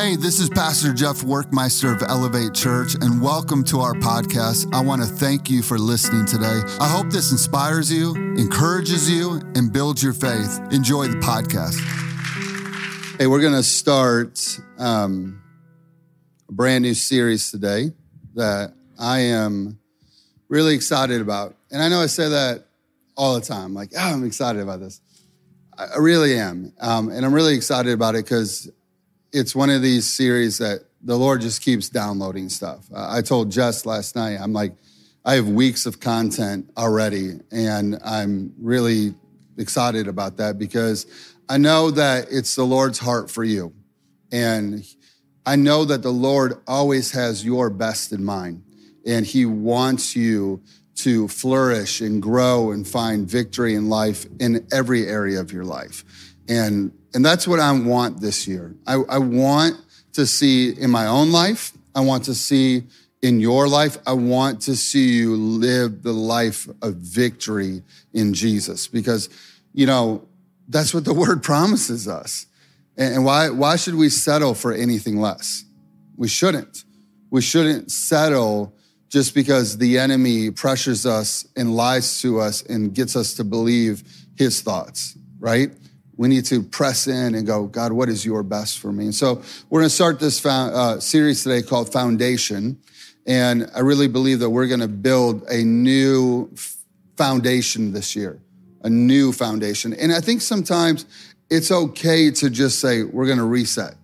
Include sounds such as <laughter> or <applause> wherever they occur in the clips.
Hey, this is Pastor Jeff Workmeister of Elevate Church, and welcome to our podcast. I want to thank you for listening today. I hope this inspires you, encourages you, and builds your faith. Enjoy the podcast. Hey, we're going to start um, a brand new series today that I am really excited about. And I know I say that all the time, like, oh, I'm excited about this. I really am. Um, and I'm really excited about it because it's one of these series that the Lord just keeps downloading stuff. Uh, I told Jess last night, I'm like, I have weeks of content already, and I'm really excited about that because I know that it's the Lord's heart for you. And I know that the Lord always has your best in mind, and He wants you to flourish and grow and find victory in life in every area of your life. And and that's what I want this year. I, I want to see in my own life, I want to see in your life, I want to see you live the life of victory in Jesus because, you know, that's what the <laughs> word promises us. And why, why should we settle for anything less? We shouldn't. We shouldn't settle just because the enemy pressures us and lies to us and gets us to believe his thoughts, right? We need to press in and go, God, what is your best for me? And so we're going to start this uh, series today called Foundation. And I really believe that we're going to build a new foundation this year, a new foundation. And I think sometimes it's okay to just say, we're going to reset.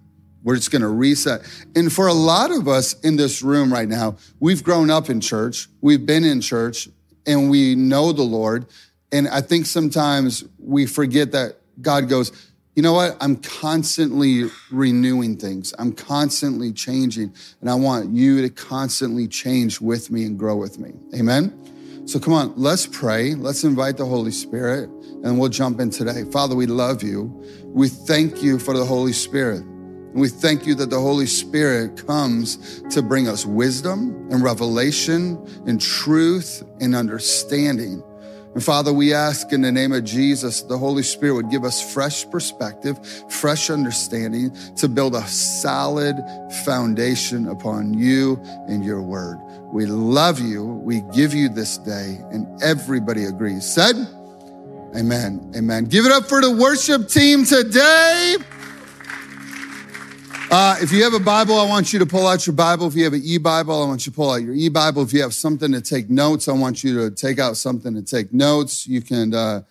We're just going to reset. And for a lot of us in this room right now, we've grown up in church, we've been in church, and we know the Lord. And I think sometimes we forget that God goes, you know what? I'm constantly renewing things. I'm constantly changing. And I want you to constantly change with me and grow with me. Amen? So come on, let's pray. Let's invite the Holy Spirit and we'll jump in today. Father, we love you. We thank you for the Holy Spirit. And we thank you that the Holy Spirit comes to bring us wisdom and revelation and truth and understanding. And Father, we ask in the name of Jesus, the Holy Spirit would give us fresh perspective, fresh understanding to build a solid foundation upon you and your word. We love you. We give you this day. And everybody agrees. Said? Amen. Amen. Give it up for the worship team today. Uh, if you have a Bible, I want you to pull out your Bible. If you have an e-Bible, I want you to pull out your e-Bible. If you have something to take notes, I want you to take out something to take notes. You can uh,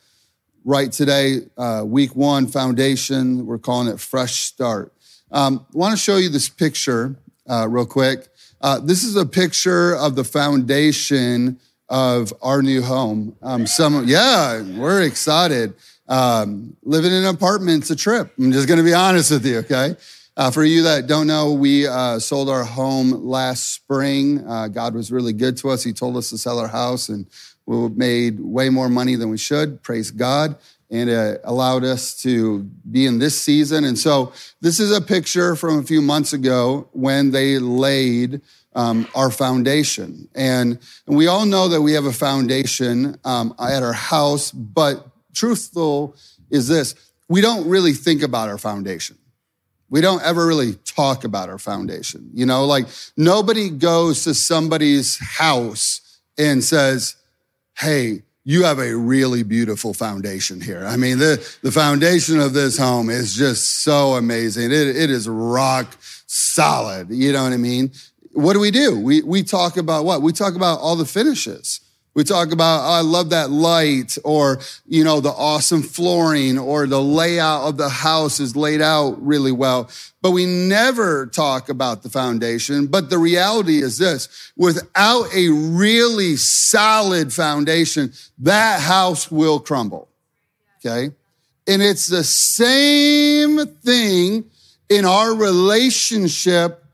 write today, uh, week one foundation. We're calling it fresh start. Um, I want to show you this picture uh, real quick. Uh, this is a picture of the foundation of our new home. Um, some, yeah, we're excited. Um, living in an apartment's a trip. I'm just going to be honest with you, okay? Uh, for you that don't know, we uh, sold our home last spring. Uh, God was really good to us. He told us to sell our house, and we made way more money than we should. Praise God. And it allowed us to be in this season. And so, this is a picture from a few months ago when they laid um, our foundation. And, and, we all know that we have a foundation um, at our house, but truthful is this we don't really think about our foundation. We don't ever really talk about our foundation. You know, like nobody goes to somebody's house and says, Hey, you have a really beautiful foundation here. I mean, the, the foundation of this home is just so amazing. It, it is rock solid. You know what I mean? What do we do? We, we talk about what? We talk about all the finishes. We talk about, oh, I love that light or, you know, the awesome flooring or the layout of the house is laid out really well. But we never talk about the foundation. But the reality is this, without a really solid foundation, that house will crumble. Okay. And it's the same thing in our relationship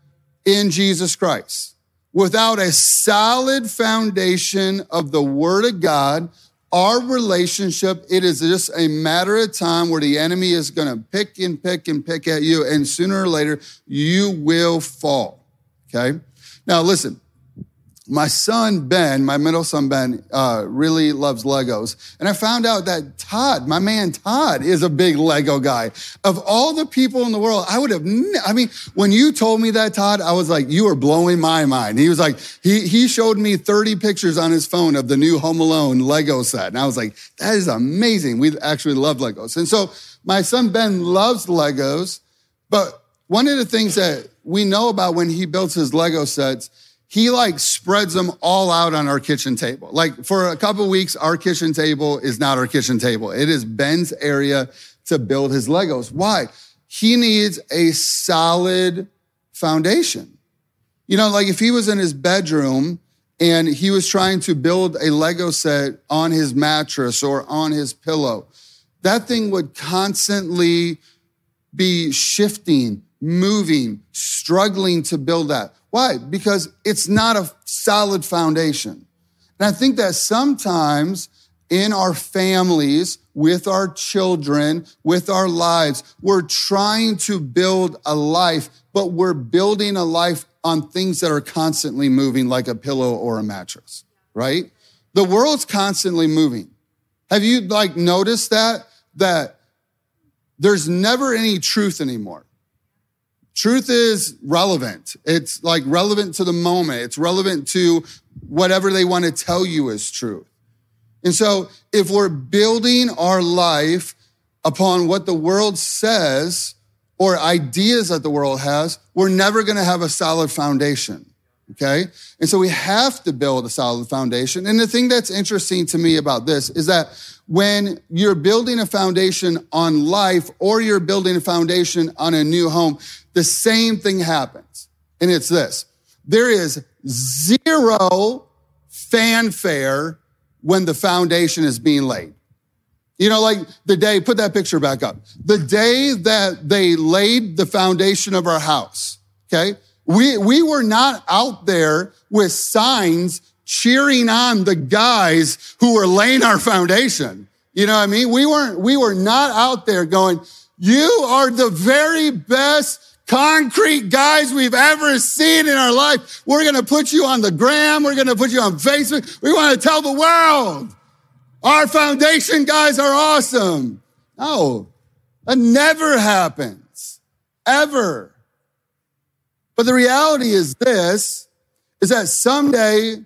in Jesus Christ without a solid foundation of the Word of God, our relationship, it is just a matter of time where the enemy is going to pick and pick and pick at you. And sooner or later, you will fall. Okay. Now, listen, my son Ben, my middle son Ben, uh, really loves Legos. And I found out that Todd, my man Todd, is a big Lego guy. Of all the people in the world, I would have, I mean, when you told me that, Todd, I was like, you are blowing my mind. He was like, he, he showed me 30 pictures on his phone of the new Home Alone Lego set. And I was like, that is amazing. We actually love Legos. And so my son Ben loves Legos. But one of the things that we know about when he builds his Lego sets he like spreads them all out on our kitchen table. Like for a couple weeks, our kitchen table is not our kitchen table. It is Ben's area to build his Legos. Why? He needs a solid foundation. You know, like if he was in his bedroom and he was trying to build a Lego set on his mattress or on his pillow, that thing would constantly be shifting, moving, struggling to build that. Why? Because it's not a solid foundation. And I think that sometimes in our families, with our children, with our lives, we're trying to build a life, but we're building a life on things that are constantly moving like a pillow or a mattress, right? The world's constantly moving. Have you like noticed that? That there's never any truth anymore. Truth is relevant. It's like relevant to the moment. It's relevant to whatever they want to tell you is truth. And so if we're building our life upon what the world says or ideas that the world has, we're never going to have a solid foundation. Okay. And so we have to build a solid foundation. And the thing that's interesting to me about this is that when you're building a foundation on life or you're building a foundation on a new home, the same thing happens. And it's this. There is zero fanfare when the foundation is being laid. You know, like the day, put that picture back up. The day that they laid the foundation of our house, okay? We, we were not out there with signs cheering on the guys who were laying our foundation. You know what I mean? We weren't, we were not out there going, you are the very best concrete guys we've ever seen in our life. We're going to put you on the gram. We're going to put you on Facebook. We want to tell the world our foundation guys are awesome. No, that never happens ever. But the reality is this, is that someday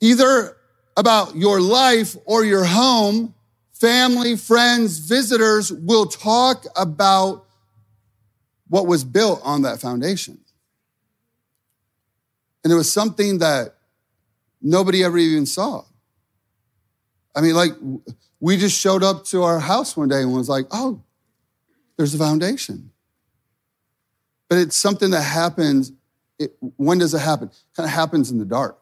either about your life or your home, family, friends, visitors will talk about what was built on that foundation. And it was something that nobody ever even saw. I mean, like, we just showed up to our house one day and was like, oh, there's a foundation. But it's something that happens. It, when does it happen? Kind of happens in the dark.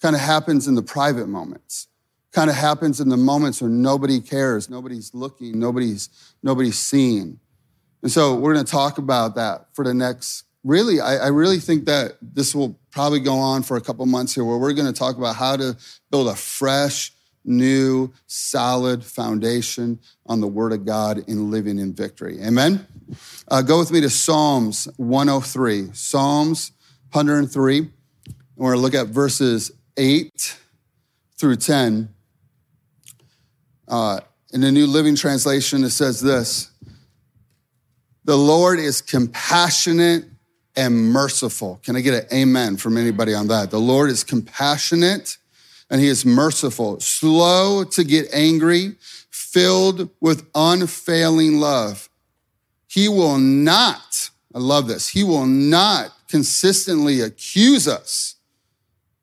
Kind of happens in the private moments. Kind of happens in the moments where nobody cares, nobody's looking, nobody's nobody's seeing. And so we're going to talk about that for the next, really, I, I really think that this will probably go on for a couple months here where we're going to talk about how to build a fresh, new, solid foundation on the Word of God in living in victory. Amen? Uh, go with me to Psalms 103. Psalms 103. And we're going to look at verses 8 through 10. Uh, in the New Living Translation, it says this the Lord is compassionate and merciful. Can I get an amen from anybody on that? The Lord is compassionate and he is merciful, slow to get angry, filled with unfailing love. He will not, I love this, he will not consistently accuse us,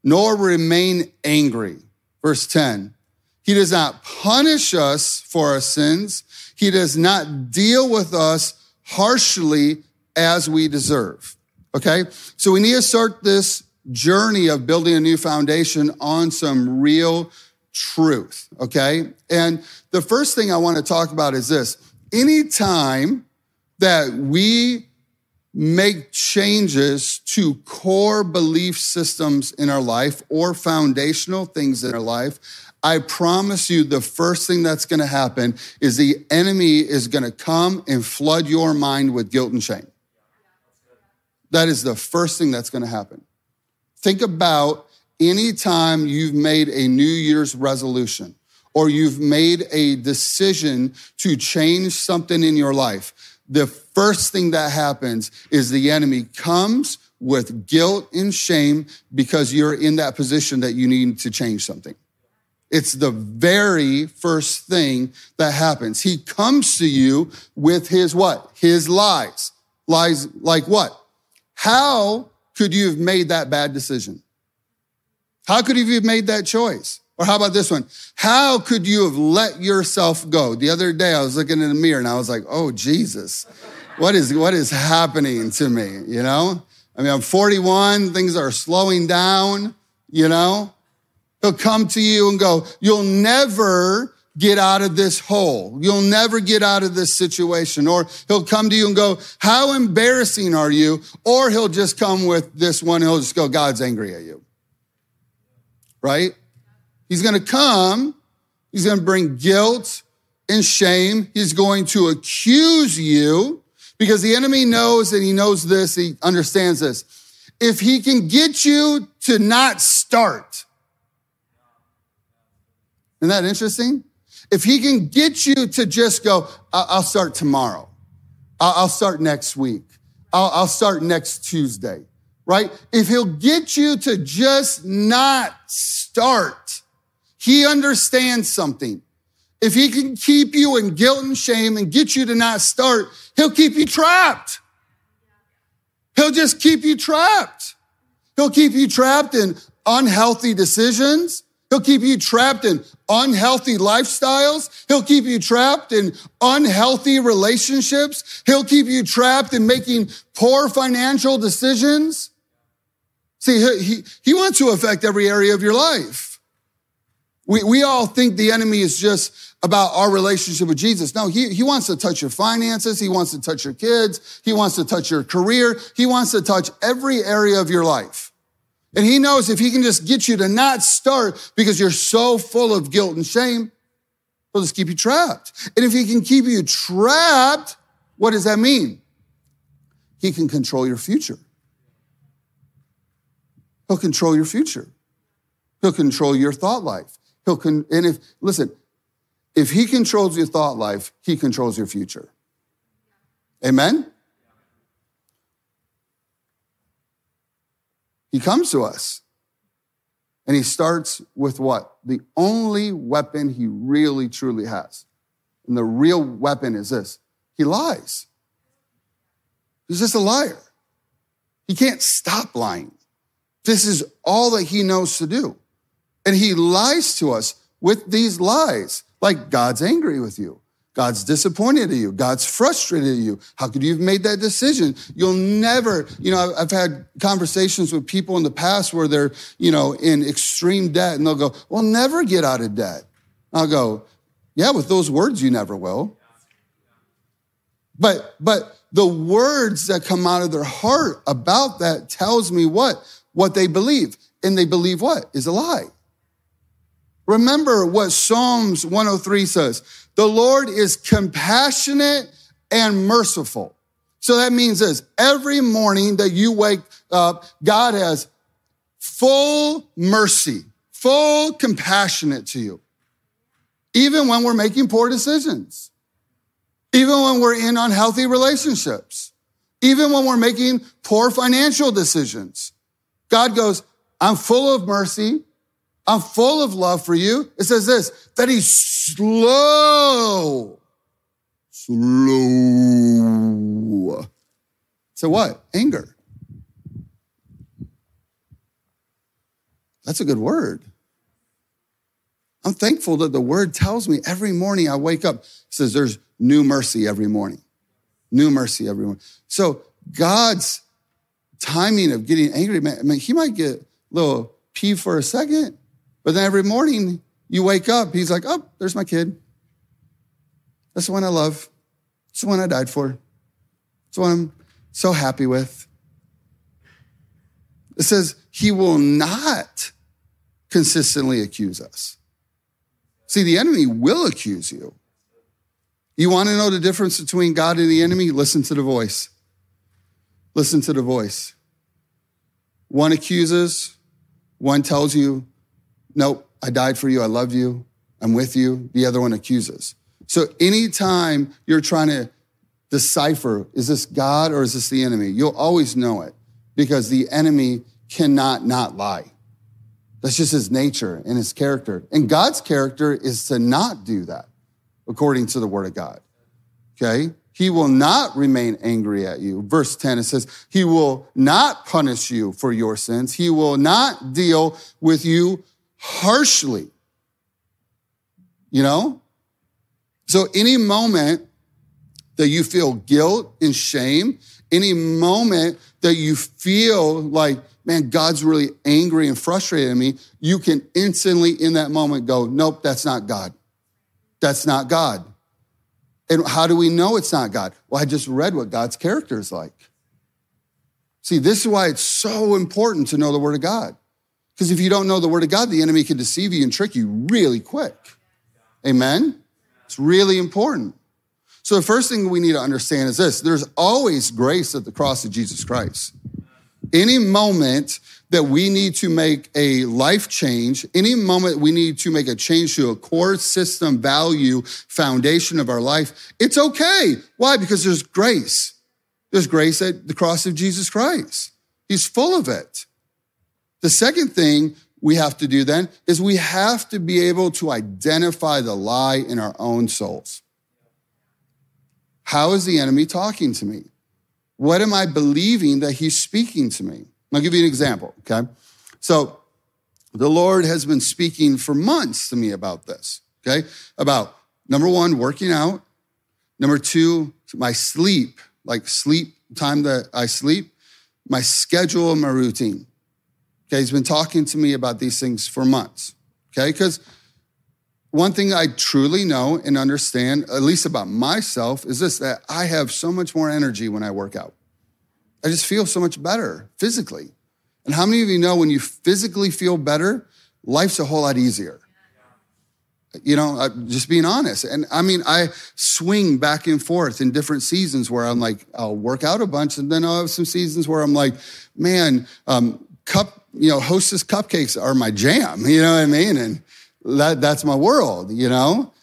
nor remain angry. Verse 10. He does not punish us for our sins. He does not deal with us harshly as we deserve. Okay. So we need to start this journey of building a new foundation on some real truth. Okay. And the first thing I want to talk about is this. Anytime that we make changes to core belief systems in our life or foundational things in our life, I promise you, the first thing that's going to happen is the enemy is going to come and flood your mind with guilt and shame. That is the first thing that's going to happen. Think about any time you've made a New Year's resolution or you've made a decision to change something in your life. The first thing that happens is the enemy comes with guilt and shame because you're in that position that you need to change something. It's the very first thing that happens. He comes to you with his what? His lies. Lies like what? How could you have made that bad decision? How could you have made that choice? Or how about this one? How could you have let yourself go? The other day I was looking in the mirror and I was like, oh, Jesus, what is, what is happening to me? You know? I mean, I'm 41, things are slowing down, you know? He'll come to you and go, you'll never get out of this hole. You'll never get out of this situation. Or he'll come to you and go, how embarrassing are you? Or he'll just come with this one. He'll just go, God's angry at you. Right? He's going to come. He's going to bring guilt and shame. He's going to accuse you because the enemy knows that he knows this. He understands this. If he can get you to not start, isn't that interesting? If he can get you to just go, I'll start tomorrow. I'll start next week. I'll start next Tuesday, right? If he'll get you to just not start, he understands something. If he can keep you in guilt and shame and get you to not start, he'll keep you trapped. He'll just keep you trapped. He'll keep you trapped in unhealthy decisions. He'll keep you trapped in unhealthy lifestyles. He'll keep you trapped in unhealthy relationships. He'll keep you trapped in making poor financial decisions. See, he, he wants to affect every area of your life. We, we all think the enemy is just about our relationship with Jesus. No, he, he wants to touch your finances. He wants to touch your kids. He wants to touch your career. He wants to touch every area of your life. And he knows if he can just get you to not start because you're so full of guilt and shame, he'll just keep you trapped. And if he can keep you trapped, what does that mean? He can control your future. He'll control your future. He'll control your thought life. He'll con- and if listen, if he controls your thought life, he controls your future. Amen. He comes to us and he starts with what? The only weapon he really truly has. And the real weapon is this he lies. He's just a liar. He can't stop lying. This is all that he knows to do. And he lies to us with these lies, like God's angry with you. God's disappointed at you. God's frustrated at you. How could you have made that decision? You'll never, you know, I've had conversations with people in the past where they're, you know, in extreme debt and they'll go, well, never get out of debt. I'll go, yeah, with those words, you never will. But, but the words that come out of their heart about that tells me what? What they believe. And they believe what? Is a lie. Remember what Psalms 103 says. The Lord is compassionate and merciful. So that means this every morning that you wake up, God has full mercy, full compassionate to you. Even when we're making poor decisions, even when we're in unhealthy relationships, even when we're making poor financial decisions. God goes, I'm full of mercy. I'm full of love for you. It says this, that he's slow. Slow. So what? Anger. That's a good word. I'm thankful that the word tells me every morning I wake up, says there's new mercy every morning. New mercy every morning. So God's timing of getting angry, man, I mean, he might get a little pee for a second, but then every morning you wake up, he's like, oh, there's my kid. That's the one I love. It's the one I died for. It's the one I'm so happy with. It says he will not consistently accuse us. See, the enemy will accuse you. You want to know the difference between God and the enemy? Listen to the voice. Listen to the voice. One accuses, one tells you, nope, I died for you. I love you. I'm with you. The other one accuses. So anytime you're trying to decipher, is this God or is this the enemy? You'll always know it because the enemy cannot not lie. That's just his nature and his character. And God's character is to not do that according to the word of God. Okay. He will not remain angry at you. Verse 10, it says, He will not punish you for your sins. He will not deal with you harshly. You know? So, any moment that you feel guilt and shame, any moment that you feel like, man, God's really angry and frustrated at me, you can instantly in that moment go, nope, that's not God. That's not God. And how do we know it's not God? Well, I just read what God's character is like. See, this is why it's so important to know the Word of God. Because if you don't know the Word of God, the enemy can deceive you and trick you really quick. Amen? It's really important. So the first thing we need to understand is this there's always grace at the cross of Jesus Christ. Any moment that we need to make a life change, any moment we need to make a change to a core system value foundation of our life, it's okay. Why? Because there's grace. There's grace at the cross of Jesus Christ. He's full of it. The second thing we have to do then is we have to be able to identify the lie in our own souls. How is the enemy talking to me? What am I believing that he's speaking to me? I'll give you an example, okay? So the Lord has been speaking for months to me about this, okay? About number one, working out. Number two, my sleep, like sleep time that I sleep, my schedule and my routine. Okay, he's been talking to me about these things for months. Okay, because one thing I truly know and understand, at least about myself, is this that I have so much more energy when I work out. I just feel so much better physically. And how many of you know when you physically feel better, life's a whole lot easier? You know, just being honest. And I mean, I swing back and forth in different seasons where I'm like, I'll work out a bunch, and then I'll have some seasons where I'm like, man, um, cup, you know, hostess cupcakes are my jam. <laughs> You know what I mean? And that, that's my world, you know?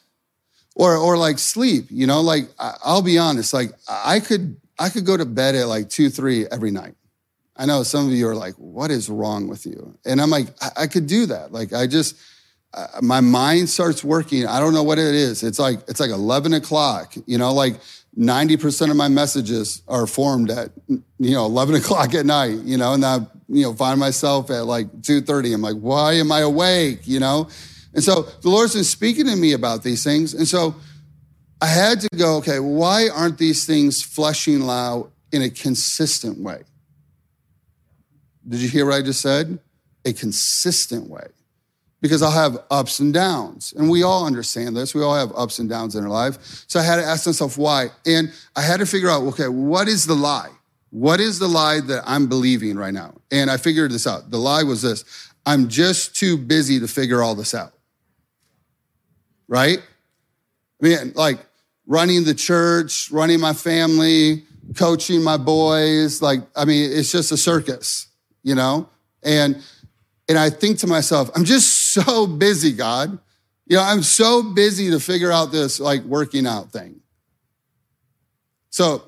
Or, or like sleep, you know, like I'll be honest, like I could, I could go to bed at like two, three every night. I know some of you are like, what is wrong with you? And I'm like, I, I could do that. Like, I just, uh, my mind starts working. I don't know what it is. It's like, it's like 11 o'clock, you know, like 90% of my messages are formed at, you know, 11 <laughs> o'clock at night, you know, and I, you know, find myself at like 2.30. I'm like, why am I awake? You know? And so the Lord's been speaking to me about these things. And so I had to go, okay, why aren't these things fleshing out in a consistent way? Did you hear what I just said? A consistent way. Because I'll have ups and downs. And we all understand this. We all have ups and downs in our life. So I had to ask myself why. And I had to figure out, okay, what is the lie? What is the lie that I'm believing right now? And I figured this out. The lie was this I'm just too busy to figure all this out. Right? I mean, like running the church, running my family, coaching my boys. Like, I mean, it's just a circus, you know? And and I think to myself, I'm just so busy, God. You know, I'm so busy to figure out this like working out thing. So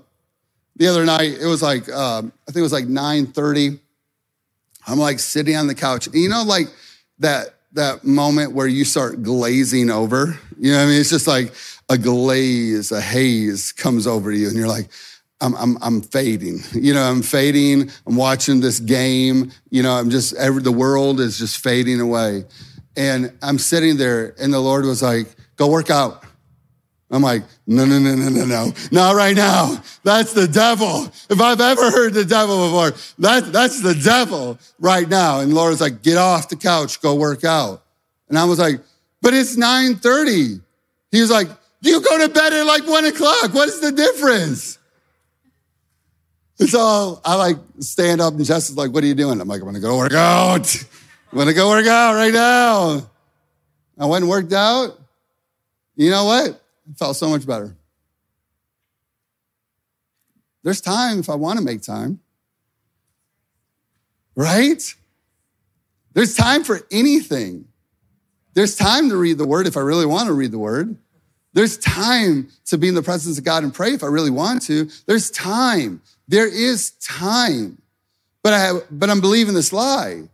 the other night, it was like, um, I think it was like 9:30. I'm like sitting on the couch. And you know, like that that moment where you start glazing over. You know what I mean? It's just like a glaze, a haze comes over you, and you're like, I'm, I'm, I'm fading. You know, I'm fading. I'm watching this game. You know, I'm just, every, the world is just fading away. And I'm sitting there, and the Lord was like, go work out. I'm like, no, no, no, no, no, no, not right now. That's the devil. If I've ever heard the devil before, that, that's the devil right now. And Lord Laura's like, get off the couch, go work out. And I was like, but it's 9.30. He was like, you go to bed at like one o'clock. What is the difference? And so I like stand up and Jess is like, what are you doing? I'm like, I'm gonna go work out. I'm gonna go work out right now. I went and worked out. You know what? I felt so much better. There's time if I want to make time. right? There's time for anything. There's time to read the word if I really want to read the word. There's time to be in the presence of God and pray if I really want to. There's time. There is time. But I have, but I'm believing this lie.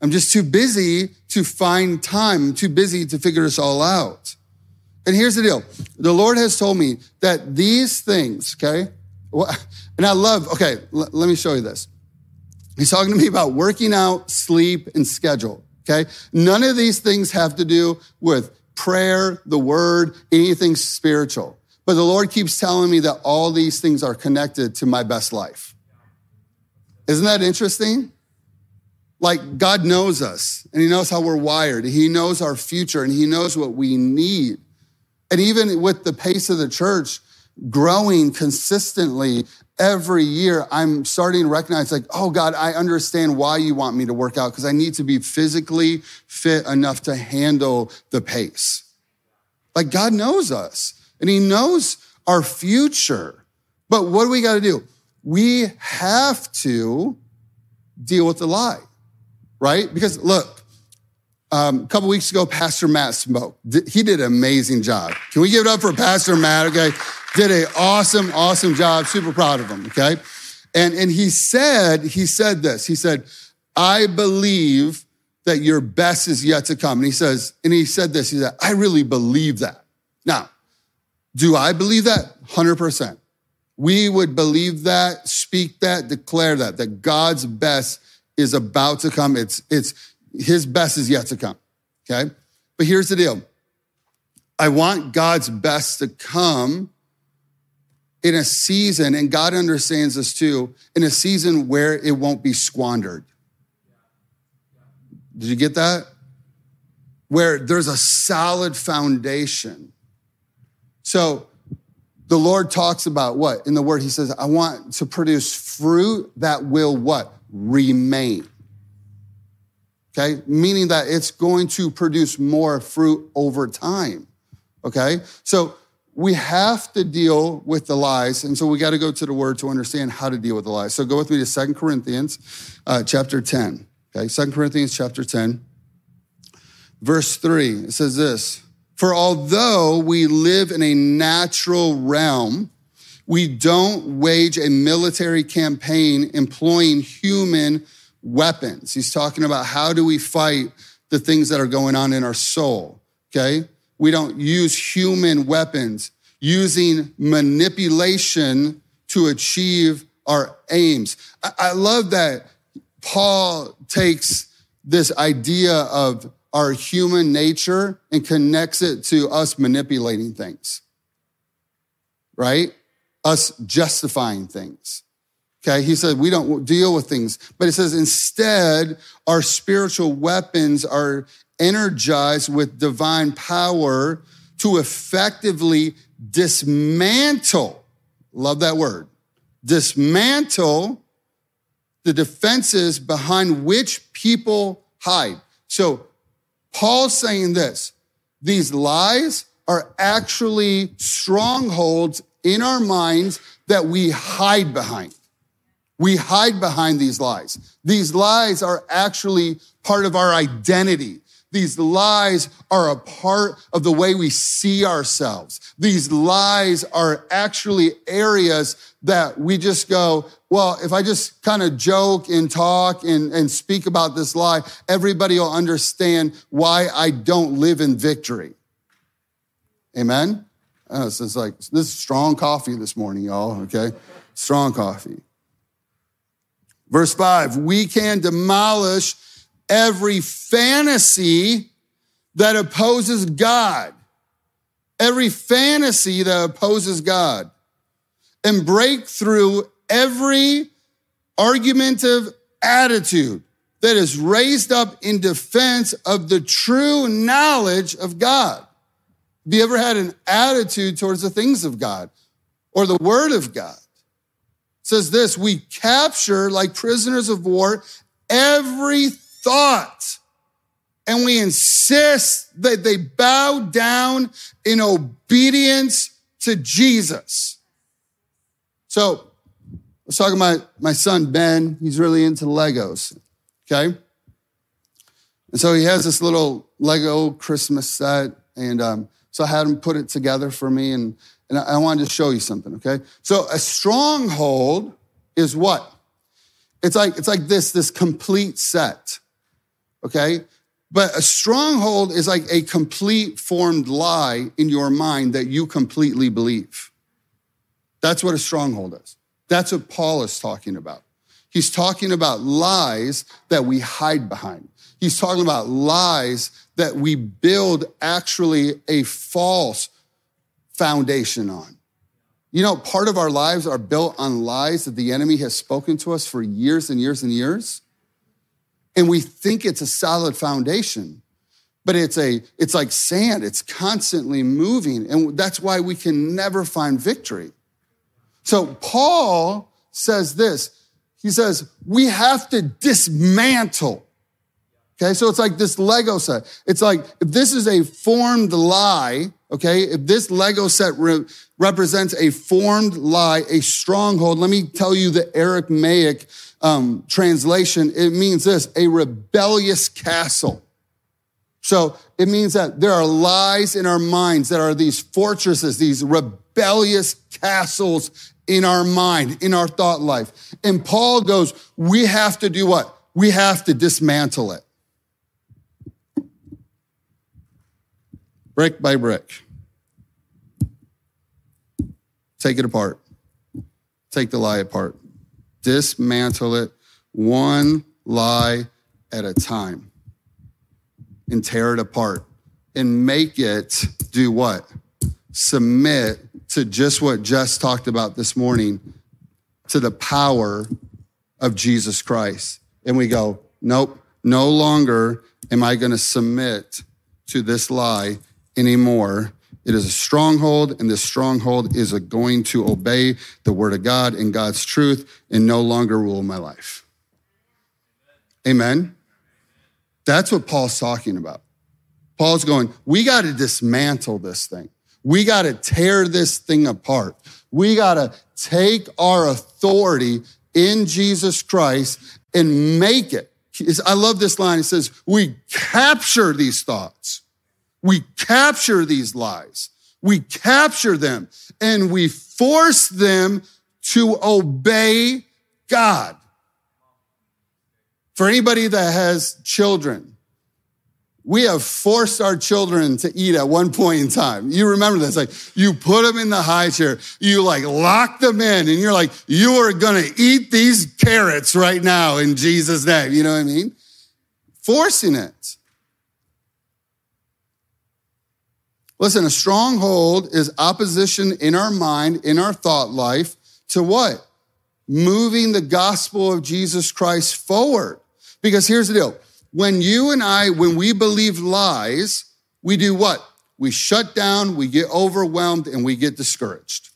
I'm just too busy to find time. I'm too busy to figure this all out. And here's the deal. The Lord has told me that these things, okay? And I love, okay, let me show you this. He's talking to me about working out, sleep, and schedule. Okay. None of these things have to do with prayer, the word, anything spiritual. But the Lord keeps telling me that all these things are connected to my best life. Isn't that interesting? Like God knows us and he knows how we're wired. He knows our future and he knows what we need. And even with the pace of the church growing consistently every year, I'm starting to recognize like, oh God, I understand why you want me to work out because I need to be physically fit enough to handle the pace. Like God knows us and he knows our future. But what do we got to do? We have to deal with the lie, right? Because look, um, a couple weeks ago, Pastor Matt spoke. He did an amazing job. Can we give it up for Pastor Matt? Okay. Did an awesome, awesome job. Super proud of him. Okay. And, and he said, he said this. He said, I believe that your best is yet to come. And he says, and he said this, he said, I really believe that. Now, do I believe that? 100%. We would believe that, speak that, declare that, that God's best is about to come. It's, it's, his best is yet to come. Okay. But here's the deal. I want God's best to come in a season, and God understands this too, in a season where it won't be squandered. Did you get that? Where there's a solid foundation. So the Lord talks about what? In the word, he says, I want to produce fruit that will what? Remain. Okay. Meaning that it's going to produce more fruit over time. Okay. So we have to deal with the lies. And so we got to go to the word to understand how to deal with the lies. So go with me to Second Corinthians uh, chapter 10. Okay, Second Corinthians chapter 10, verse 3. It says this For although we live in a natural realm, we don't wage a military campaign employing human weapons. He's talking about how do we fight the things that are going on in our soul, okay? We don't use human weapons, using manipulation to achieve our aims. I, love that Paul takes this idea of our human nature and connects it to us manipulating things, right? Us justifying things. Okay, he said we don't deal with things, but it says instead our spiritual weapons are energized with divine power to effectively dismantle, love that word, dismantle the defenses behind which people hide. So Paul's saying this, these lies are actually strongholds in our minds that we hide behind. We hide behind these lies. These lies are actually part of our identity. These lies are a part of the way we see ourselves. These lies are actually areas that we just go, well, if I just kind of joke and talk and, and speak about this lie, everybody will understand why I don't live in victory. Amen? Uh, oh, this is like, this is strong coffee this morning, y'all, okay? Strong coffee. Verse five, we can demolish every fantasy that opposes God. Every fantasy that opposes God. And break through every argumentative attitude that is raised up in defense of the true knowledge of God. Have you ever had an attitude towards the things of God or the word of God? It says this, we capture like prisoners of war every thought. And we insist that they bow down in obedience to Jesus. So I was talking about my son, Ben. He's really into Legos. Okay? And so he has this little Lego Christmas set. And um, so I had him put it together for me. And, and I wanted to show you something, okay? So a stronghold is what? It's like, it's like this, this complete set, okay? But a stronghold is like a complete formed lie in your mind that you completely believe. That's what a stronghold is. That's what Paul is talking about. He's talking about lies that we hide behind. He's talking about lies that we build actually a false foundation on. You know, part of our lives are built on lies that the enemy has spoken to us for years and years and years. And we think it's a solid foundation, but it's a, it's like sand. It's constantly moving. And that's why we can never find victory. So Paul says this. He says, we have to dismantle. Okay. So it's like this Lego set. It's like, if this is a formed lie, okay, if this Lego set re- represents a formed lie, a stronghold, let me tell you the Aramaic um, translation. It means this, a rebellious castle. So it means that there are lies in our minds that are these fortresses, these rebellious castles in our mind, in our thought life. And Paul goes, we have to do what? We have to dismantle it. Brick by brick. Take it apart. Take the lie apart. Dismantle it one lie at a time and tear it apart and make it do what? Submit to just what Jess talked about this morning to the power of Jesus Christ. And we go, nope, no longer am I going to submit to this lie anymore. It is a stronghold, and this stronghold is going to obey the word of God and God's truth and no longer rule my life. Amen. That's what Paul's talking about. Paul's going, we got to dismantle this thing. We got to tear this thing apart. We got to take our authority in Jesus Christ and make it. I love this line. It says, we capture these thoughts. We capture these lies. We capture them and we force them to obey God. For anybody that has children, we have forced our children to eat at one point in time. You remember this, like you put them in the high chair, you like lock them in and you're like, you are going to eat these carrots right now in Jesus name. You know what I mean? Forcing it. Listen, a stronghold is opposition in our mind, in our thought life to what? Moving the gospel of Jesus Christ forward. Because here's the deal. When you and I, when we believe lies, we do what? We shut down, we get overwhelmed, and we get discouraged.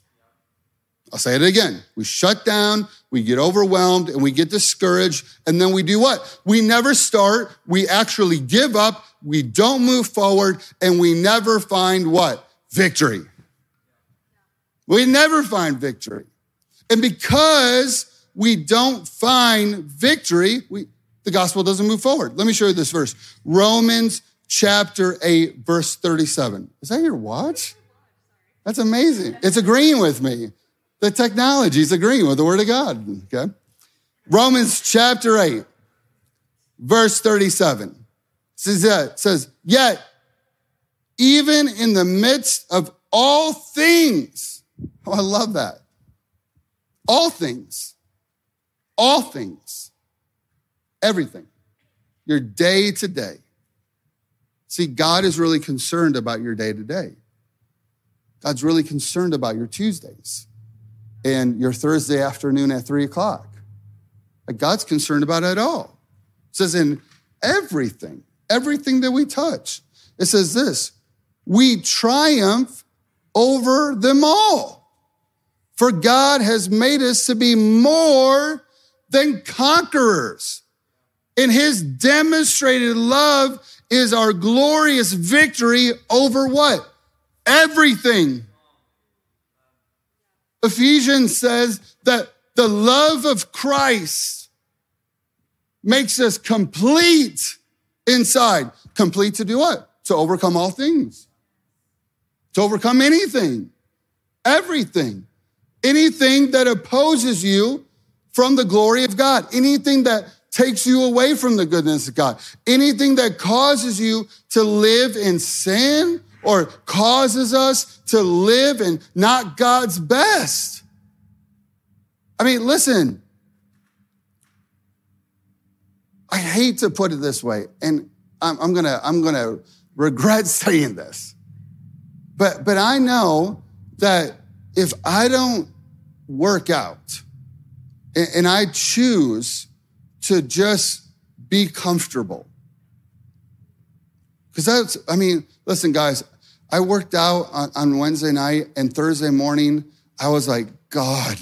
I'll say it again. We shut down, we get overwhelmed, and we get discouraged. And then we do what? We never start. We actually give up. We don't move forward, and we never find what? Victory. We never find victory. And because we don't find victory, we, the gospel doesn't move forward. Let me show you this verse. Romans chapter 8, verse 37. Is that your watch? That's amazing. It's agreeing with me. The technology is agreeing with the word of God. Okay. Romans chapter 8, verse 37 says, that, says, Yet, even in the midst of all things, <laughs> oh, I love that. All things, all things, everything, your day to day. See, God is really concerned about your day to day. God's really concerned about your Tuesdays and your Thursday afternoon at three o'clock. God's concerned about it all. It says in everything, everything that we touch, it says this we triumph over them all. For God has made us to be more than conquerors. And his demonstrated love is our glorious victory over what? Everything. Ephesians says that the love of Christ makes us complete inside. Complete to do what? To overcome all things. To overcome anything, everything, anything that opposes you from the glory of God, anything that takes you away from the goodness of God, anything that causes you to live in sin or causes us to live in not God's best. I mean, listen, I hate to put it this way, and I'm, I'm gonna, I'm gonna regret <laughs> saying this, but, but I know that if I don't work out and, and I choose to just be comfortable, because that's, I mean, listen, guys, I worked out on, on Wednesday night and Thursday morning. I was like, God,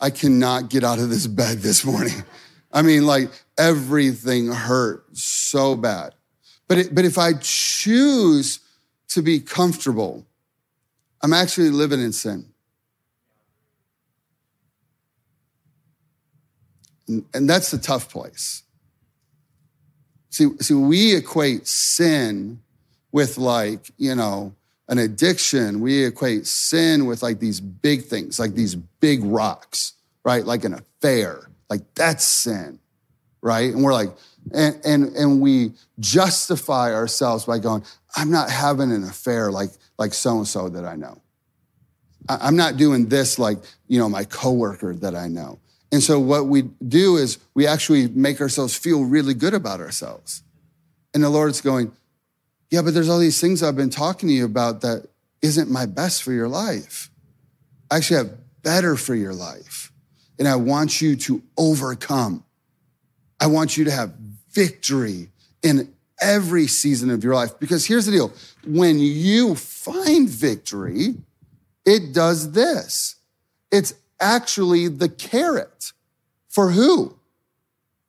I cannot get out of this bed this morning. I mean, like everything hurt so bad. But, it, but if I choose to be comfortable, I'm actually living in sin. And, that's the tough place. See, see, we equate sin with like, you know, an addiction, we equate sin with like these big things, like these big rocks, right? Like an affair, like that's sin, right? And we're like, and, and, and we justify ourselves by going, I'm not having an affair like, like so-and-so that I know. I'm not doing this like, you know, my coworker that I know. And so what we do is we actually make ourselves feel really good about ourselves. And the Lord's going, yeah, but there's all these things I've been talking to you about that isn't my best for your life. I actually have better for your life. And I want you to overcome. I want you to have victory in every season of your life. Because here's the deal when you find victory, it does this it's actually the carrot for who?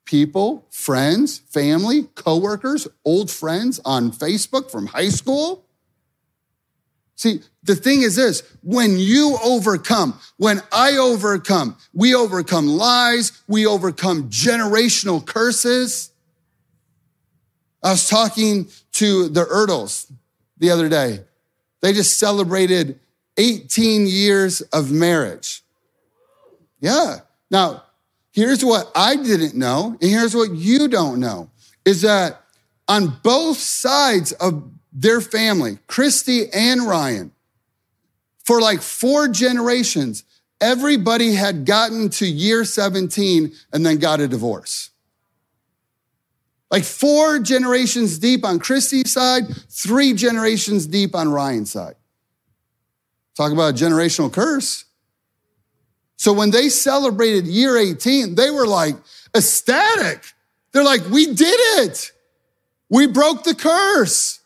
People, friends, family, coworkers, old friends on Facebook from high school. See, the thing is this, when you overcome, when I overcome, we overcome lies, we overcome generational curses. I was talking to the Erdels the other day. They just celebrated 18 years of marriage. Yeah. Now, Here's what I didn't know, and here's what you don't know is that on both sides of their family, Christy and Ryan, for like four generations, everybody had gotten to year 17 and then got a divorce. Like four generations deep on Christy's side, three generations deep on Ryan's side. Talk about a generational curse. So when they celebrated year 18, they were like ecstatic. They're like, we did it. We broke the curse.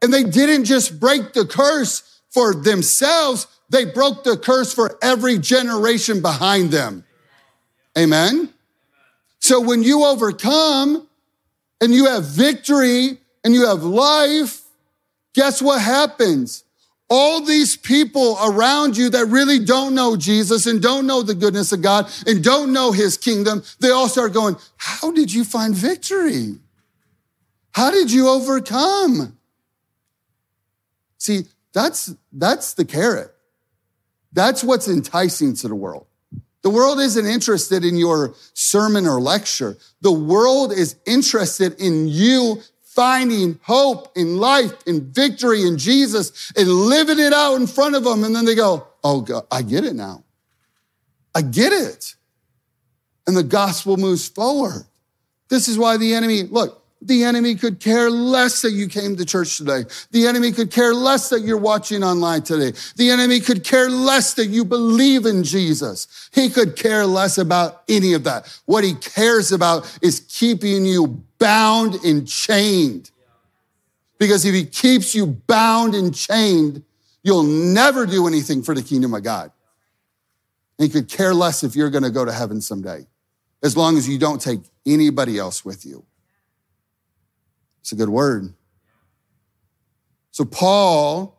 And they didn't just break the curse for themselves. They broke the curse for every generation behind them. Amen. So when you overcome and you have victory and you have life, guess what happens? All these people around you that really don't know Jesus and don't know the goodness of God and don't know his kingdom, they all start going, How did you find victory? How did you overcome? See, that's, that's the carrot. That's what's enticing to the world. The world isn't interested in your sermon or lecture. The world is interested in you finding hope in life and victory in Jesus and living it out in front of them. And then they go, Oh, God, I get it now. I get it. And the gospel moves forward. This is why the enemy, look, the enemy could care less that you came to church today. The enemy could care less that you're watching online today. The enemy could care less that you believe in Jesus. He could care less about any of that. What he cares about is keeping you bound and chained. Because if he keeps you bound and chained, you'll never do anything for the kingdom of God. And he could care less if you're going to go to heaven someday, as long as you don't take anybody else with you. It's a good word. So Paul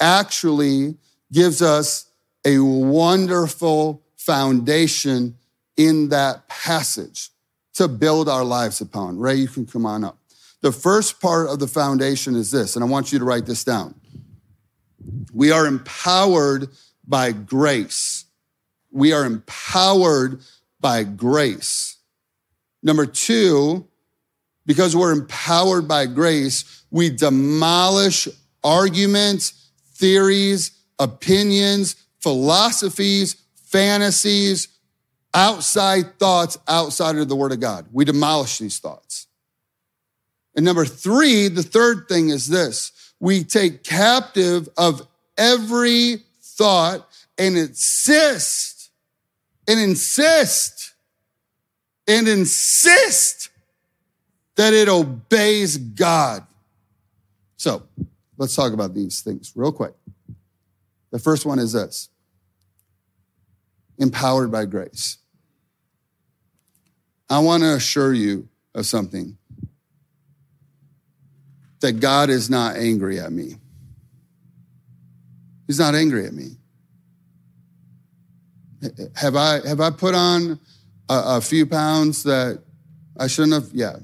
actually gives us a wonderful foundation in that passage to build our lives upon. Ray, you can come on up. The first part of the foundation is this, and I want you to write this down. We are empowered by grace. We are empowered by grace. Number two, because we're empowered by grace, we demolish arguments, theories, opinions, philosophies, fantasies, outside thoughts outside of the Word of God. We demolish these thoughts. And number three, the third thing is this we take captive of every thought and insist and insist and insist that it obeys God. So let's talk about these things real quick. The first one is this empowered by grace. I want to assure you of something that God is not angry at me. He's not angry at me. Have I, have I put on a, a few pounds that I shouldn't have? Yeah.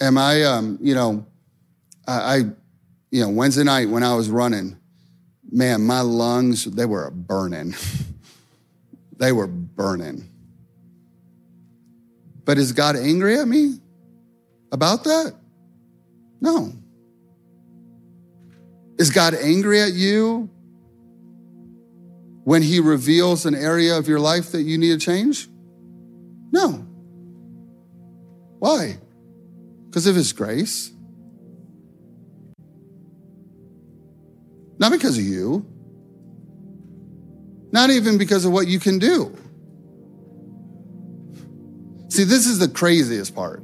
Am I, um, you know, I, I, you know, Wednesday night when I was running, man, my lungs, they were burning. <laughs> they were burning. But is God angry at me about that? No. Is God angry at you when He reveals an area of your life that you need to change? No. Why? Because of His grace. Not because of you. Not even because of what you can do. See, this is the craziest part.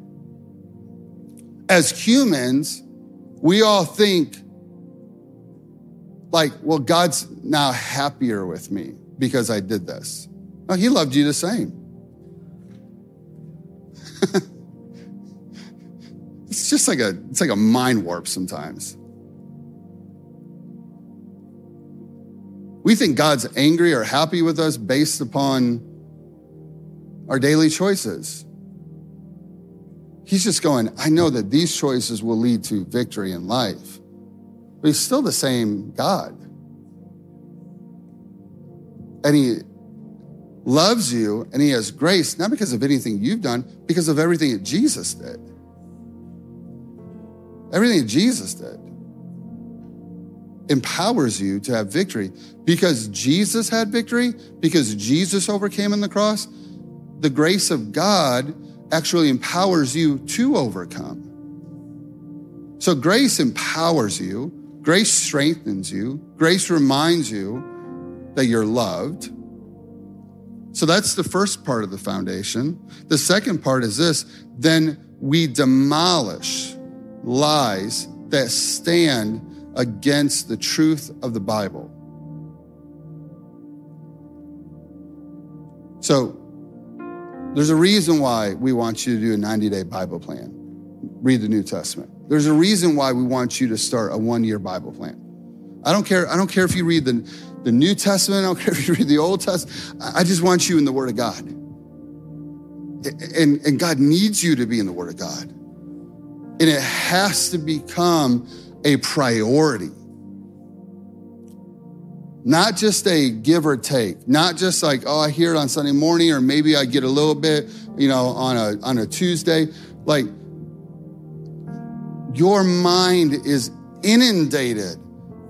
As humans, we all think, like, well, God's now happier with me because I did this. No, He loved you the same. <laughs> it's just like a it's like a mind warp sometimes. We think God's angry or happy with us based upon our daily choices. He's just going, I know that these choices will lead to victory in life. But he's still the same God. And he loves you and he has grace, not because of anything you've done, because of everything that Jesus did. Everything that Jesus did empowers you to have victory. Because Jesus had victory, because Jesus overcame on the cross, the grace of God actually empowers you to overcome. So grace empowers you, grace strengthens you, grace reminds you that you're loved. So that's the first part of the foundation. The second part is this then we demolish lies that stand against the truth of the Bible. So there's a reason why we want you to do a 90 day Bible plan. Read the New Testament. There's a reason why we want you to start a one year Bible plan. I don't care. I don't care if you read the, the New Testament. I don't <laughs> care if you read the Old Testament. I just want you in the Word of God. And, and God needs you to be in the Word of God. And it has to become a priority not just a give or take, not just like, oh, I hear it on Sunday morning, or maybe I get a little bit, you know, on a, on a Tuesday. Like, your mind is inundated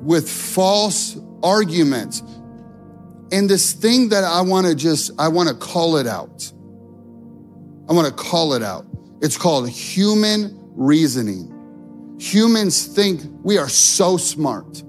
with false arguments. And this thing that I want to just, I want to call it out. I want to call it out. It's called human reasoning. Humans think we are so smart.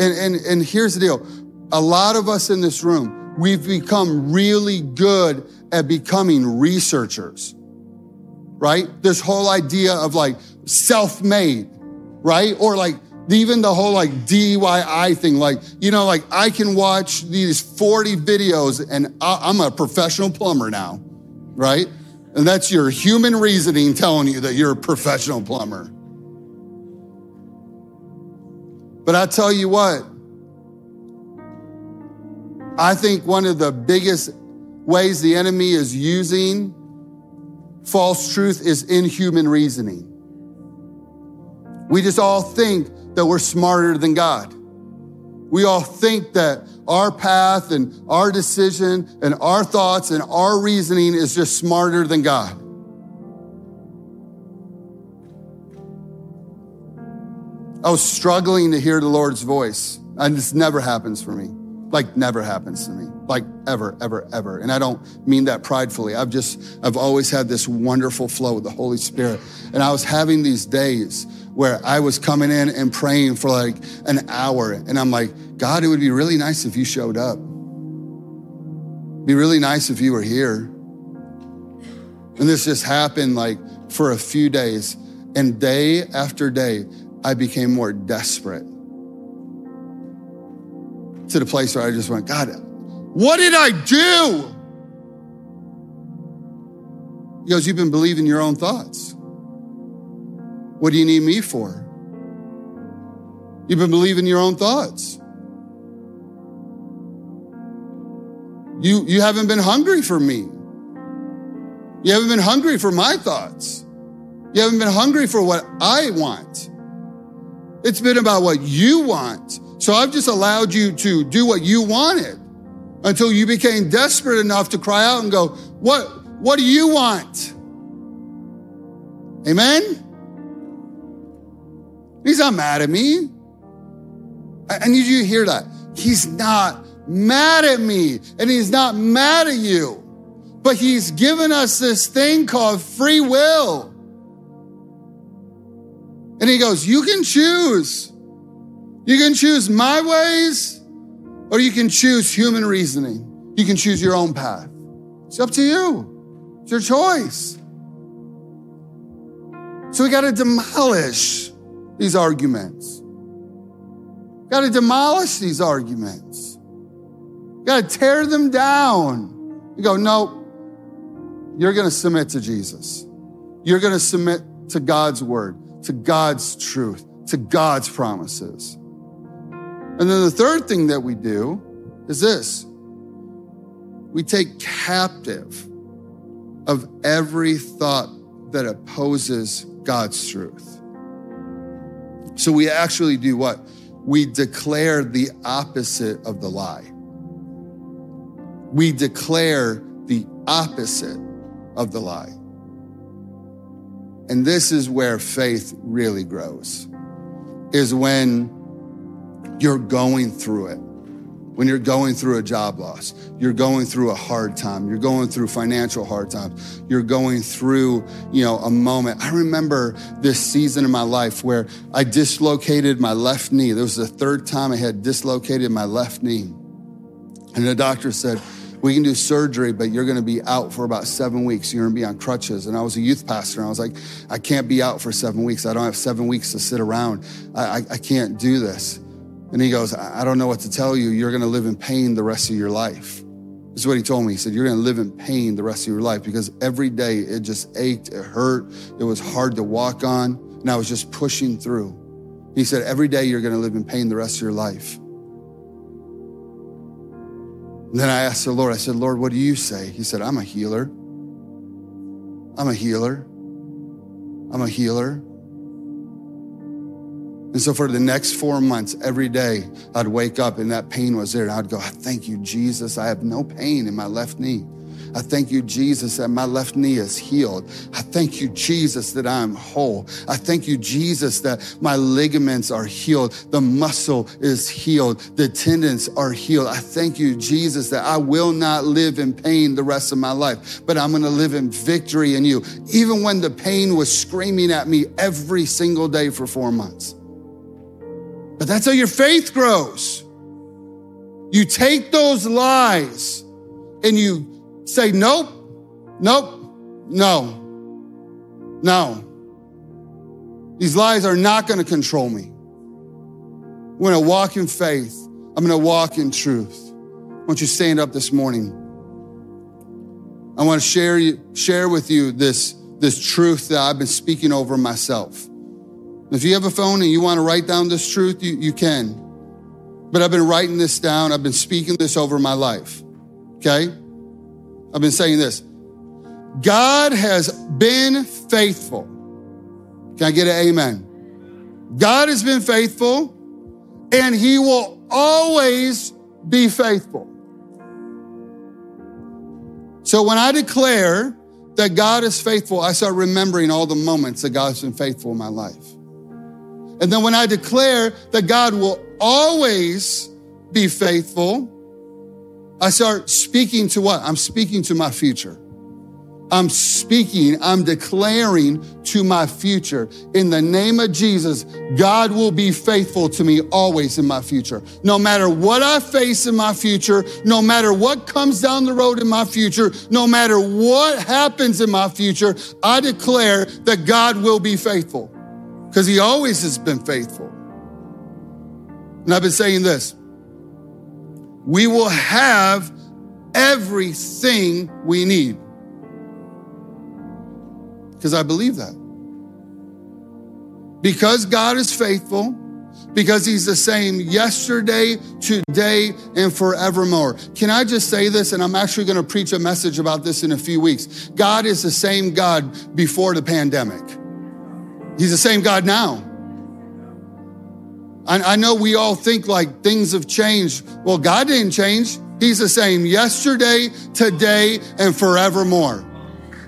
And, and, and here's the deal. A lot of us in this room, we've become really good at becoming researchers, right? This whole idea of like self-made, right? Or like even the whole like DIY thing, like, you know, like I can watch these 40 videos and I'm a professional plumber now, right? And that's your human reasoning telling you that you're a professional plumber. But I tell you what, I think one of the biggest ways the enemy is using false truth is inhuman reasoning. We just all think that we're smarter than God. We all think that our path and our decision and our thoughts and our reasoning is just smarter than God. I was struggling to hear the Lord's voice, and this never happens for me. Like, never happens to me. Like, ever, ever, ever. And I don't mean that pridefully. I've just, I've always had this wonderful flow with the Holy Spirit. And I was having these days where I was coming in and praying for like an hour. And I'm like, God, it would be really nice if you showed up. It'd Be really nice if you were here. And this just happened like for a few days. And day after day, I became more desperate to the place where I just went, God, what did I do? He goes, You've been believing your own thoughts. What do you need me for? You've been believing your own thoughts. You, you haven't been hungry for me. You haven't been hungry for my thoughts. You haven't been hungry for what I want. It's been about what you want. So I've just allowed you to do what you wanted until you became desperate enough to cry out and go, what, what do you want? Amen? He's not mad at me. I need you to hear that. He's not mad at me and he's not mad at you, but he's given us this thing called free will. And he goes, You can choose. You can choose my ways or you can choose human reasoning. You can choose your own path. It's up to you, it's your choice. So we got to demolish these arguments. Got to demolish these arguments. Got to tear them down. You go, no, you're going to submit to Jesus. You're going to submit to God's word, to God's truth, to God's promises. And then the third thing that we do is this we take captive of every thought that opposes God's truth. So we actually do what? We declare the opposite of the lie. We declare the opposite of the lie. And this is where faith really grows, is when you're going through it when you're going through a job loss, you're going through a hard time, you're going through financial hard times, you're going through, you know, a moment. I remember this season in my life where I dislocated my left knee. This was the third time I had dislocated my left knee. And the doctor said, we can do surgery, but you're going to be out for about seven weeks. You're going to be on crutches. And I was a youth pastor, and I was like, I can't be out for seven weeks. I don't have seven weeks to sit around. I, I, I can't do this. And he goes, I don't know what to tell you. You're going to live in pain the rest of your life. This is what he told me. He said, You're going to live in pain the rest of your life because every day it just ached, it hurt, it was hard to walk on, and I was just pushing through. He said, Every day you're going to live in pain the rest of your life. And then I asked the Lord, I said, Lord, what do you say? He said, I'm a healer. I'm a healer. I'm a healer. And so for the next four months, every day, I'd wake up and that pain was there. And I'd go, thank you, Jesus. I have no pain in my left knee. I thank you, Jesus, that my left knee is healed. I thank you, Jesus, that I'm whole. I thank you, Jesus, that my ligaments are healed. The muscle is healed. The tendons are healed. I thank you, Jesus, that I will not live in pain the rest of my life, but I'm going to live in victory in you. Even when the pain was screaming at me every single day for four months. But that's how your faith grows. You take those lies and you say, nope, nope, no, no. These lies are not going to control me. I'm going to walk in faith. I'm going to walk in truth. I want you to stand up this morning. I want to share, you, share with you this, this truth that I've been speaking over myself. If you have a phone and you want to write down this truth, you, you can. But I've been writing this down. I've been speaking this over my life. Okay? I've been saying this. God has been faithful. Can I get an amen? God has been faithful and he will always be faithful. So when I declare that God is faithful, I start remembering all the moments that God's been faithful in my life. And then when I declare that God will always be faithful, I start speaking to what? I'm speaking to my future. I'm speaking, I'm declaring to my future. In the name of Jesus, God will be faithful to me always in my future. No matter what I face in my future, no matter what comes down the road in my future, no matter what happens in my future, I declare that God will be faithful because He always has been faithful. And I've been saying this we will have everything we need because I believe that. Because God is faithful, because He's the same yesterday, today, and forevermore. Can I just say this? And I'm actually going to preach a message about this in a few weeks. God is the same God before the pandemic, He's the same God now. I, know we all think like things have changed. Well, God didn't change. He's the same yesterday, today, and forevermore.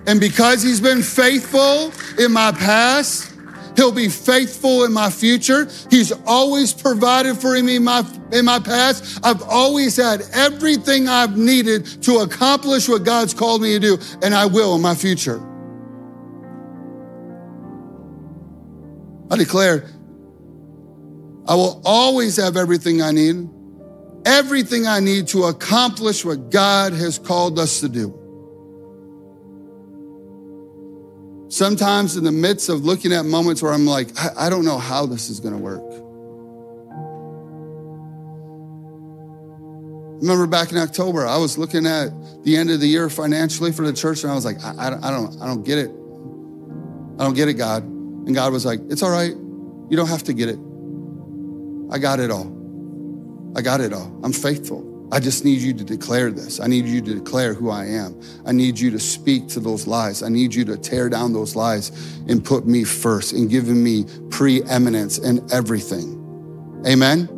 And because he's been faithful in my past, he'll be faithful in my future. He's always provided for me in my, in my past. I've always had everything I've needed to accomplish what God's called me to do, and I will in my future. I declare, I will always have everything I need, everything I need to accomplish what God has called us to do. Sometimes in the midst of looking at moments where I'm like, I, I don't know how this is going to work. remember back in October, I was looking at the end of the year financially for the church, and I was like, I, I, I, don't, I don't get it. I don't get it, God. And God was like, It's all right. You don't have to get it. I got it all. I got it all. I'm faithful. I just need you to declare this. I need you to declare who I am. I need you to speak to those lies. I need you to tear down those lies and put me first and give me preeminence in everything. Amen.